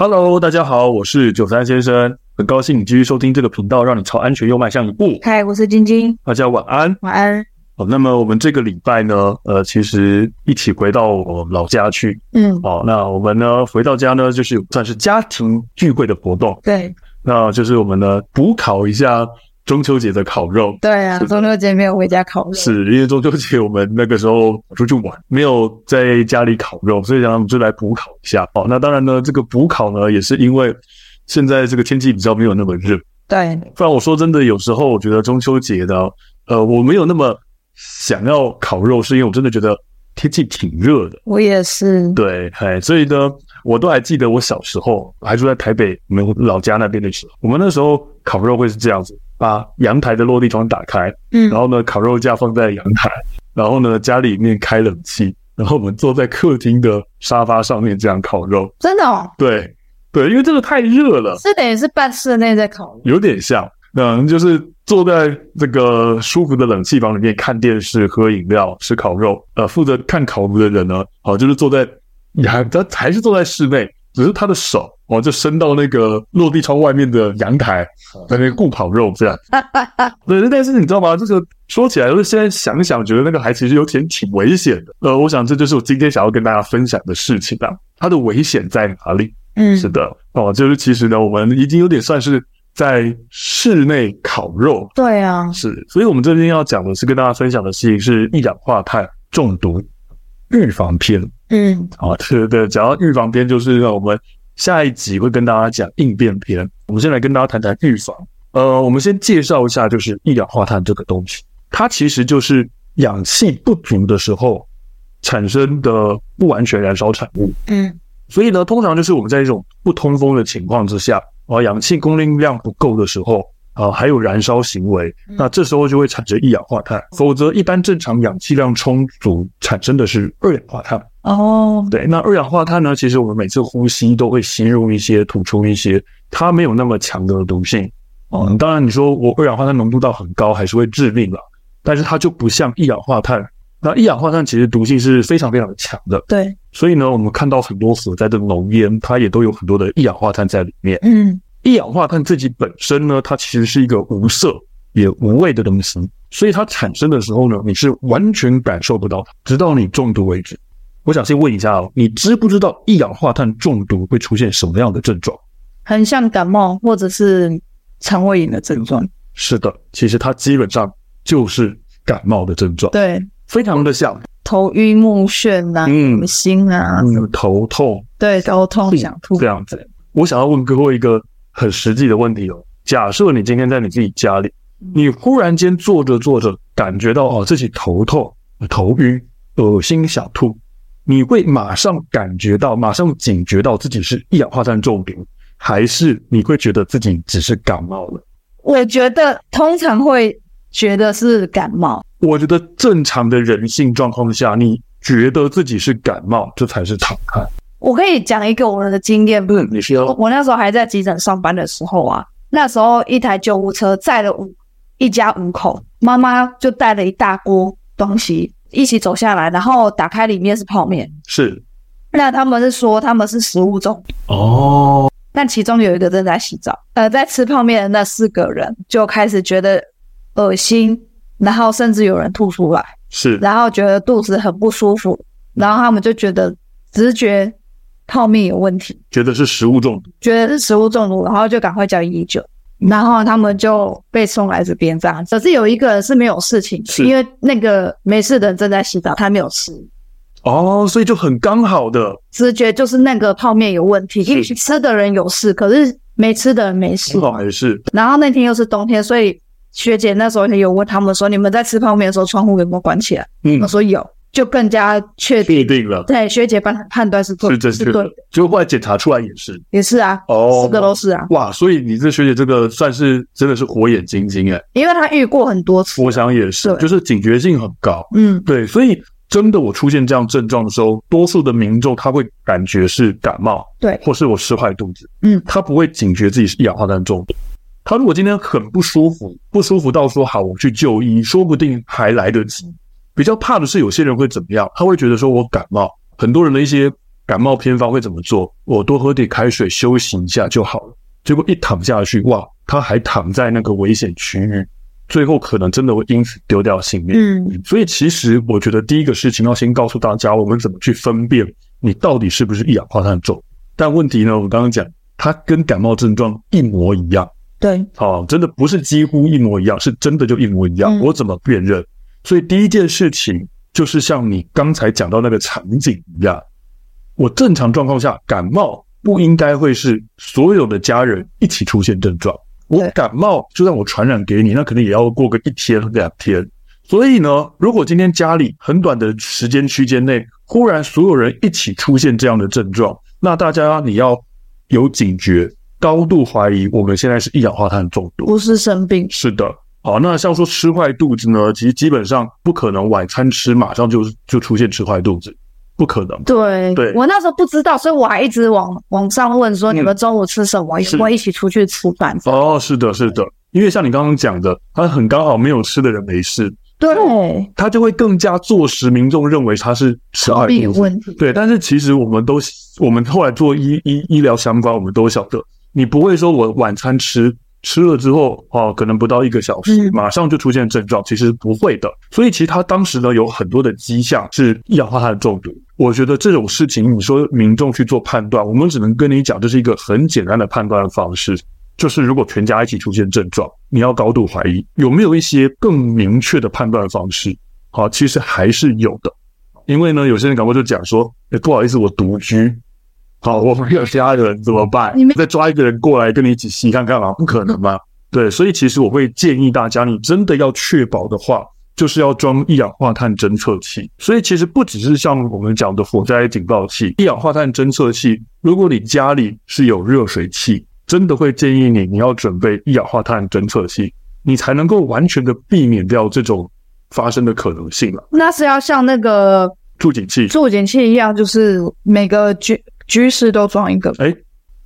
Hello，大家好，我是九三先生，很高兴你继续收听这个频道，让你朝安全又迈向一步。嗨，我是晶晶，大家晚安，晚安。好，那么我们这个礼拜呢，呃，其实一起回到我老家去，嗯，好，那我们呢回到家呢，就是算是家庭聚会的活动，对，那就是我们呢补考一下中秋节的烤肉，对啊，中秋节没有回家烤肉，是因为中秋节我们那个时候出去玩，没有在家里烤肉，所以想我们就来补烤一下。哦，那当然呢，这个补烤呢也是因为现在这个天气比较没有那么热，对，不然我说真的，有时候我觉得中秋节的，呃，我没有那么。想要烤肉，是因为我真的觉得天气挺热的。我也是。对，哎，所以呢，我都还记得我小时候还住在台北，我们老家那边的时候，我们那时候烤肉会是这样子：把阳台的落地窗打开，嗯，然后呢，烤肉架放在阳台，然后呢，家里面开冷气，然后我们坐在客厅的沙发上面这样烤肉。真的哦？对，对，因为这个太热了。是等于是半室内在烤肉，有点像，嗯，就是。坐在这个舒服的冷气房里面看电视、喝饮料、吃烤肉。呃，负责看烤炉的人呢，好，就是坐在，还他还是坐在室内，只是他的手哦，就伸到那个落地窗外面的阳台，在那顾烤肉这样。对，但是你知道吗？这个说起来，就是现在想想，觉得那个还其实有点挺危险的。呃，我想这就是我今天想要跟大家分享的事情啊。它的危险在哪里？嗯，是的，哦，就是其实呢，我们已经有点算是。在室内烤肉，对啊，是，所以我们这边要讲的是跟大家分享的事情是一氧化碳中毒预防篇。嗯，好，对对，讲到预防篇，就是我们下一集会跟大家讲应变篇。我们先来跟大家谈谈预防。呃，我们先介绍一下，就是一氧化碳这个东西，它其实就是氧气不足的时候产生的不完全燃烧产物。嗯，所以呢，通常就是我们在一种不通风的情况之下。啊，氧气供应量不够的时候，啊，还有燃烧行为，那这时候就会产生一氧化碳。否则，一般正常氧气量充足，产生的是二氧化碳。哦，对，那二氧化碳呢？其实我们每次呼吸都会吸入一些，吐出一些，它没有那么强的毒性。嗯，当然你说我二氧化碳浓度到很高，还是会致命了，但是它就不像一氧化碳。那一氧化碳其实毒性是非常非常的强的，对，所以呢，我们看到很多火灾的浓烟，它也都有很多的一氧化碳在里面。嗯，一氧化碳自己本身呢，它其实是一个无色也无味的东西，所以它产生的时候呢，你是完全感受不到它，直到你中毒为止。我想先问一下哦，你知不知道一氧化碳中毒会出现什么样的症状？很像感冒或者是肠胃炎的症状。是的，其实它基本上就是感冒的症状。对。非常的像头晕目眩呐、啊，嗯，心啊，嗯，头痛，对，头痛想吐这样子。我想要问各位一个很实际的问题哦，假设你今天在你自己家里，你忽然间坐着坐着，感觉到哦自己头痛、头晕、恶心想吐，你会马上感觉到、马上警觉到自己是一氧化碳中毒，还是你会觉得自己只是感冒了？我觉得通常会觉得是感冒。我觉得正常的人性状况下，你觉得自己是感冒，这才是常态。我可以讲一个我的经验，不是你说，我那时候还在急诊上班的时候啊，那时候一台救护车载了五一家五口，妈妈就带了一大锅东西一起走下来，然后打开里面是泡面，是。那他们是说他们是食物中。毒哦，但其中有一个正在洗澡，呃，在吃泡面的那四个人就开始觉得恶心。然后甚至有人吐出来，是，然后觉得肚子很不舒服，然后他们就觉得直觉泡面有问题，觉得是食物中毒，觉得是食物中毒，然后就赶快叫一一九，然后他们就被送来这边这样。可是有一个人是没有事情，是因为那个没事的人正在洗澡，他没有吃。哦，所以就很刚好的直觉就是那个泡面有问题，因为吃的人有事，可是没吃的人没事，刚好没事。然后那天又是冬天，所以。学姐那时候也有问他们说：“你们在吃泡面的时候，窗户有没有关起来？”嗯，我说有，就更加确定，定了。对，学姐判判断是对，是正确的。就后来检查出来也是，也是啊。哦，四个都是啊。哇，所以你这学姐这个算是真的是火眼金睛哎，因为她遇过很多次。我想也是，就是警觉性很高。嗯，对，所以真的我出现这样症状的时候，多数的民众他会感觉是感冒，对，或是我吃坏肚子，嗯，他不会警觉自己是一氧化碳中毒。他如果今天很不舒服，不舒服到说好我去就医，说不定还来得及。比较怕的是有些人会怎么样？他会觉得说我感冒，很多人的一些感冒偏方会怎么做？我多喝点开水，休息一下就好了。结果一躺下去，哇，他还躺在那个危险区域，最后可能真的会因此丢掉性命。嗯，所以其实我觉得第一个事情要先告诉大家，我们怎么去分辨你到底是不是一氧化碳中。但问题呢，我刚刚讲，它跟感冒症状一模一样。对，好，真的不是几乎一模一样，是真的就一模一样。嗯、我怎么辨认？所以第一件事情就是像你刚才讲到那个场景一样，我正常状况下感冒不应该会是所有的家人一起出现症状。我感冒就算我传染给你，那可能也要过个一天两天。所以呢，如果今天家里很短的时间区间内，忽然所有人一起出现这样的症状，那大家你要有警觉。高度怀疑我们现在是一氧化碳中毒，不是生病。是的，好，那像说吃坏肚子呢？其实基本上不可能，晚餐吃马上就就出现吃坏肚子，不可能。对，对我那时候不知道，所以我还一直往网上问说，你们中午吃什么？会、嗯、一起出去吃饭？哦，是的，是的，因为像你刚刚讲的，他很刚好没有吃的人没事，对，他就会更加坐实民众认为他是吃坏肚子问题。对，但是其实我们都，我们后来做医医医疗相关，我们都晓得。你不会说，我晚餐吃吃了之后，哦，可能不到一个小时，马上就出现症状，其实不会的。所以其实他当时呢，有很多的迹象是一氧化碳中毒。我觉得这种事情，你说民众去做判断，我们只能跟你讲，这是一个很简单的判断的方式，就是如果全家一起出现症状，你要高度怀疑，有没有一些更明确的判断方式？好，其实还是有的，因为呢，有些人感冒就讲说，哎，不好意思，我独居。好，我们有家人怎么办？你再抓一个人过来跟你一起吸看看嘛？不可能吧？对，所以其实我会建议大家，你真的要确保的话，就是要装一氧化碳侦测器。所以其实不只是像我们讲的火灾警报器、一氧化碳侦测器，如果你家里是有热水器，真的会建议你，你要准备一氧化碳侦测器，你才能够完全的避免掉这种发生的可能性了。那是要像那个助警器、助警器一样，就是每个居居室都装一个。哎，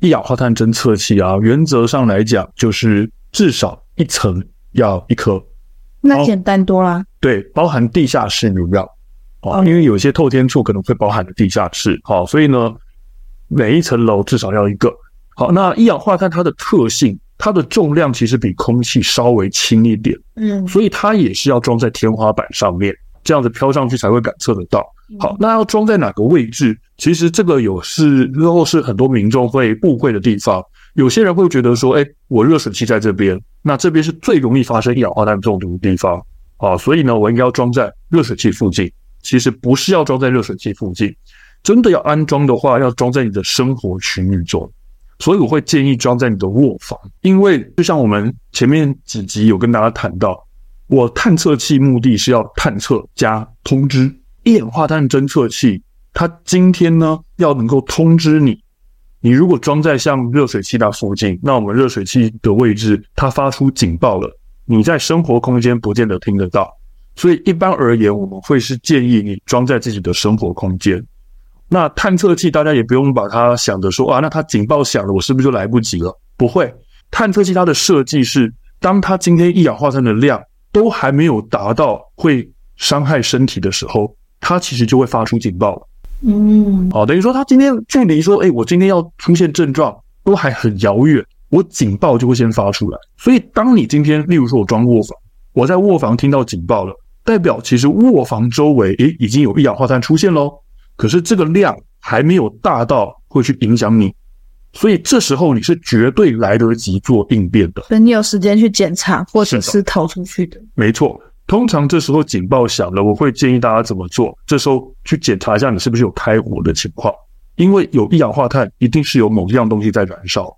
一氧化碳侦测器啊，原则上来讲就是至少一层要一颗。那简单多啦。对，包含地下室有没有？哦，因为有些透天处可能会包含地下室。好，所以呢，每一层楼至少要一个。好，那一氧化碳它的特性，它的重量其实比空气稍微轻一点。嗯，所以它也是要装在天花板上面，这样子飘上去才会感测得到。好，那要装在哪个位置？其实这个有是，然后是很多民众会误会的地方。有些人会觉得说，哎，我热水器在这边，那这边是最容易发生一氧化碳中毒的地方啊，所以呢，我应该要装在热水器附近。其实不是要装在热水器附近，真的要安装的话，要装在你的生活区域中。所以我会建议装在你的卧房，因为就像我们前面几集有跟大家谈到，我探测器目的是要探测加通知。一氧化碳侦测器，它今天呢要能够通知你，你如果装在像热水器那附近，那我们热水器的位置它发出警报了，你在生活空间不见得听得到，所以一般而言，我们会是建议你装在自己的生活空间。那探测器大家也不用把它想着说啊，那它警报响了，我是不是就来不及了？不会，探测器它的设计是，当它今天一氧化碳的量都还没有达到会伤害身体的时候。它其实就会发出警报了，嗯，好，等于说它今天距离说，哎，我今天要出现症状都还很遥远，我警报就会先发出来。所以，当你今天，例如说我装卧房，我在卧房听到警报了，代表其实卧房周围，诶，已经有一氧化碳出现喽。可是这个量还没有大到会去影响你，所以这时候你是绝对来得及做应变的，等你有时间去检查或者是逃出去的，没错。通常这时候警报响了，我会建议大家怎么做？这时候去检查一下你是不是有开火的情况，因为有一氧化碳，一定是有某一样东西在燃烧，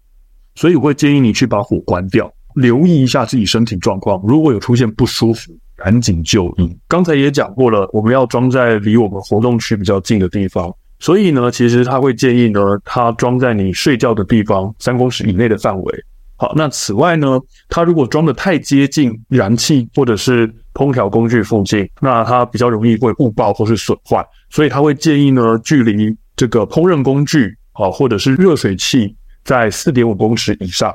所以我会建议你去把火关掉，留意一下自己身体状况，如果有出现不舒服，赶紧就医。刚才也讲过了，我们要装在离我们活动区比较近的地方，所以呢，其实他会建议呢，它装在你睡觉的地方三公尺以内的范围。好，那此外呢，它如果装得太接近燃气或者是烹调工具附近，那它比较容易会误报或是损坏，所以他会建议呢，距离这个烹饪工具啊或者是热水器在四点五公尺以上。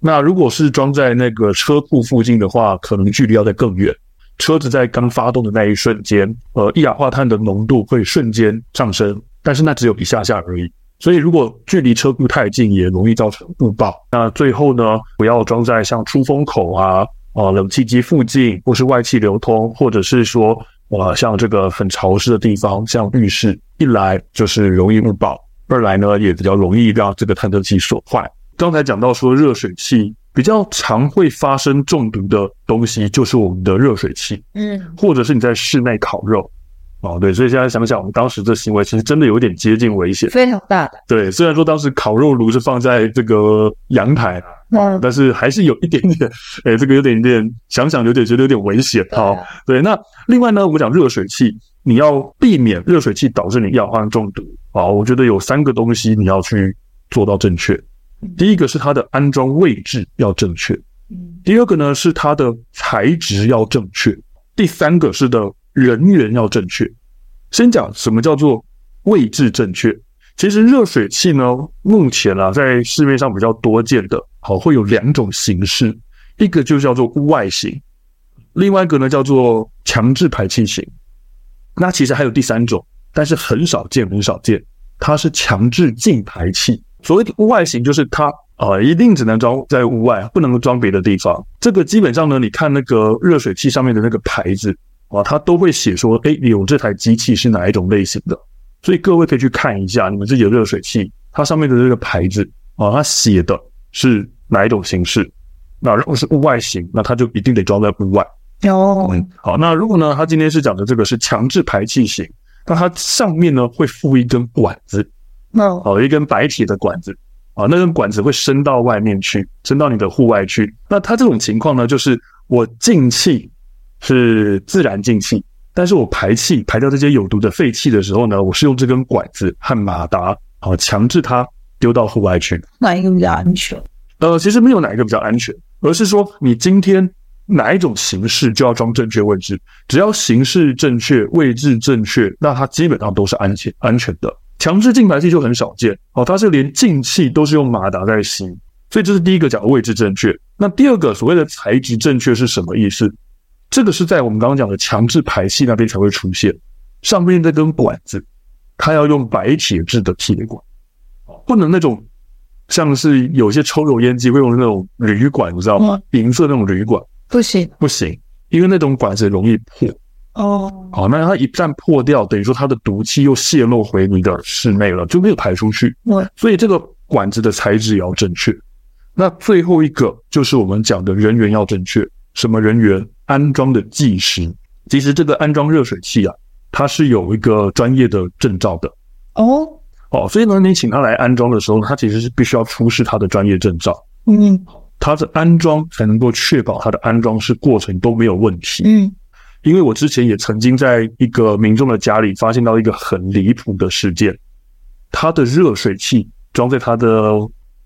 那如果是装在那个车库附近的话，可能距离要再更远。车子在刚发动的那一瞬间，呃，一氧化碳的浓度会瞬间上升，但是那只有一下下而已。所以如果距离车库太近，也容易造成误报。那最后呢，不要装在像出风口啊、啊冷气机附近，或是外气流通，或者是说，呃，像这个很潮湿的地方，像浴室，一来就是容易误报，二来呢也比较容易让这个探测器损坏。刚才讲到说热水器。比较常会发生中毒的东西就是我们的热水器，嗯，或者是你在室内烤肉，哦，对，所以现在想想，我们当时这行为其实真的有点接近危险，非常大的。对，虽然说当时烤肉炉是放在这个阳台，嗯，但是还是有一点点，哎，这个有点点，想想有点觉得有点危险，好，对。那另外呢，我们讲热水器，你要避免热水器导致你一氧化碳中毒啊，我觉得有三个东西你要去做到正确。第一个是它的安装位置要正确，第二个呢是它的材质要正确，第三个是的人员要正确。先讲什么叫做位置正确。其实热水器呢，目前啊在市面上比较多见的，好会有两种形式，一个就叫做屋外型，另外一个呢叫做强制排气型。那其实还有第三种，但是很少见，很少见，它是强制进排气。所谓的屋外型，就是它啊、呃，一定只能装在屋外，不能装别的地方。这个基本上呢，你看那个热水器上面的那个牌子啊，它都会写说，哎，有这台机器是哪一种类型的。所以各位可以去看一下你们自己的热水器，它上面的这个牌子啊，它写的是哪一种形式。那如果是屋外型，那它就一定得装在屋外。有，嗯，好，那如果呢，它今天是讲的这个是强制排气型，那它上面呢会附一根管子。哦，有一根白铁的管子啊，那根管子会伸到外面去，伸到你的户外去。那它这种情况呢，就是我进气是自然进气，但是我排气排掉这些有毒的废气的时候呢，我是用这根管子和马达啊，强制它丢到户外去。哪一个比较安全？呃，其实没有哪一个比较安全，而是说你今天哪一种形式就要装正确位置，只要形式正确，位置正确，那它基本上都是安全安全的。强制进排气就很少见哦，它是连进气都是用马达在吸，所以这是第一个讲的位置正确。那第二个所谓的材质正确是什么意思？这个是在我们刚刚讲的强制排气那边才会出现，上面这根管子，它要用白铁制的铁管，不能那种像是有些抽油烟机会用的那种铝管，你知道吗？银色那种铝管不行，不行，因为那种管子容易破。哦，好，那它一旦破掉，等于说它的毒气又泄露回你的室内了，就没有排出去。所以这个管子的材质也要正确。那最后一个就是我们讲的人员要正确。什么人员？安装的技师。其实这个安装热水器啊，它是有一个专业的证照的。哦，哦，所以呢，你请他来安装的时候，他其实是必须要出示他的专业证照。嗯，他的安装才能够确保他的安装是过程都没有问题。嗯。因为我之前也曾经在一个民众的家里发现到一个很离谱的事件，他的热水器装在他的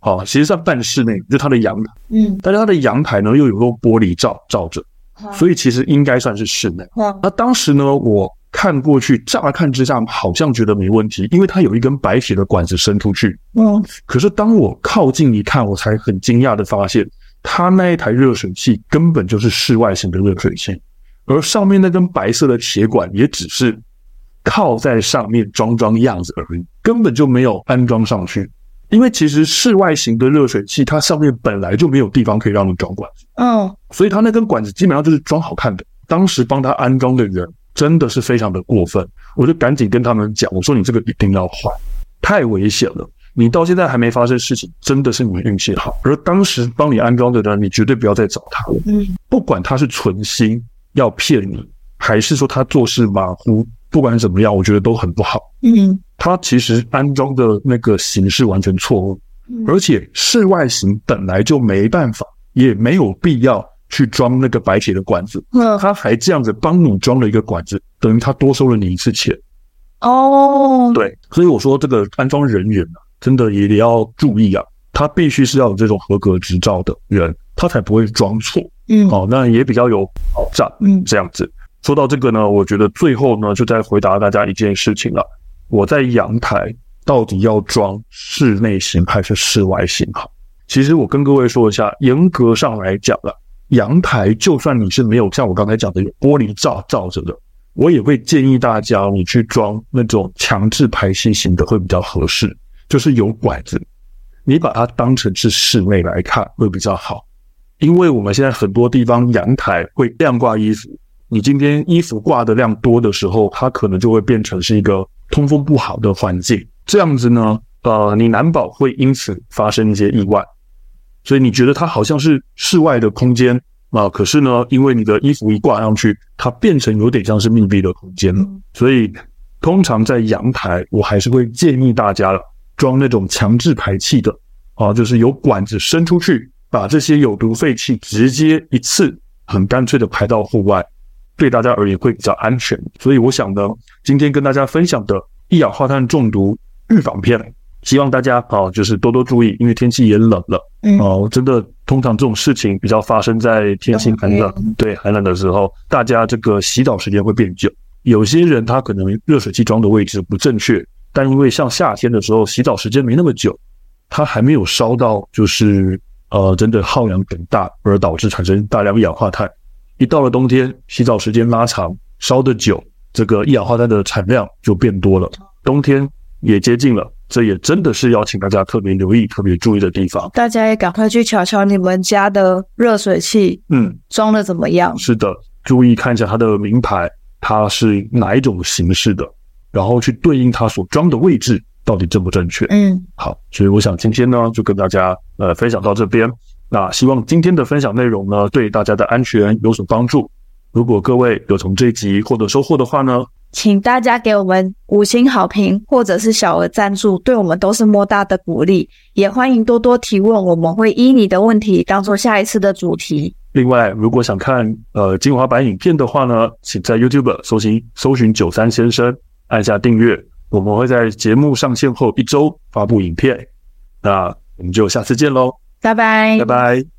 哦，其实算半室内，就他的阳台，嗯，但是他的阳台呢又有个玻璃罩罩着，所以其实应该算是室内。那当时呢，我看过去，乍看之下好像觉得没问题，因为它有一根白铁的管子伸出去，嗯，可是当我靠近一看，我才很惊讶的发现，他那一台热水器根本就是室外型的热水器。而上面那根白色的铁管也只是靠在上面装装样子而已，根本就没有安装上去。因为其实室外型的热水器，它上面本来就没有地方可以让你装管子，嗯，所以它那根管子基本上就是装好看的。当时帮他安装的人真的是非常的过分，我就赶紧跟他们讲，我说你这个一定要换，太危险了。你到现在还没发生事情，真的是你们运气好。而当时帮你安装的人，你绝对不要再找他了，嗯，不管他是存心。要骗你，还是说他做事马虎？不管怎么样，我觉得都很不好。嗯，它其实安装的那个形式完全错误，而且室外型本来就没办法，也没有必要去装那个白铁的管子。嗯，他还这样子帮你装了一个管子，等于他多收了你一次钱。哦，对，所以我说这个安装人员啊，真的也得要注意啊，他必须是要有这种合格执照的人，他才不会装错。嗯，哦，那也比较有保障。嗯，这样子说到这个呢，我觉得最后呢，就再回答大家一件事情了。我在阳台到底要装室内型还是室外型？好，其实我跟各位说一下，严格上来讲了，阳台就算你是没有像我刚才讲的有玻璃罩罩着的，我也会建议大家你去装那种强制排气型的会比较合适，就是有管子，你把它当成是室内来看会比较好，因为我们现在很多地方阳台会晾挂衣服，你今天衣服挂的量多的时候，它可能就会变成是一个通风不好的环境，这样子呢，呃，你难保会因此发生一些意外，所以你觉得它好像是室外的空间。啊，可是呢，因为你的衣服一挂上去，它变成有点像是密闭的空间了。所以，通常在阳台，我还是会建议大家了，装那种强制排气的啊，就是有管子伸出去，把这些有毒废气直接一次很干脆的排到户外，对大家而言会比较安全。所以，我想呢，今天跟大家分享的一氧化碳中毒预防篇。希望大家啊，就是多多注意，因为天气也冷了。嗯，哦，真的，通常这种事情比较发生在天气很冷，对，寒冷的时候，大家这个洗澡时间会变久。有些人他可能热水器装的位置不正确，但因为像夏天的时候洗澡时间没那么久，他还没有烧到，就是呃，真的耗氧很大，而导致产生大量一氧化碳。一到了冬天，洗澡时间拉长，烧的久，这个一氧化碳的产量就变多了。冬天也接近了。这也真的是要请大家特别留意、特别注意的地方。大家也赶快去瞧瞧你们家的热水器，嗯，装的怎么样？是的，注意看一下它的名牌，它是哪一种形式的，然后去对应它所装的位置到底正不正确。嗯，好，所以我想今天呢，就跟大家呃分享到这边。那希望今天的分享内容呢，对大家的安全有所帮助。如果各位有从这一集获得收获的话呢，请大家给我们五星好评，或者是小额赞助，对我们都是莫大的鼓励。也欢迎多多提问，我们会依你的问题当做下一次的主题。另外，如果想看呃精华版影片的话呢，请在 YouTube 搜寻搜寻九三先生，按下订阅。我们会在节目上线后一周发布影片。那我们就下次见喽，拜拜，拜拜。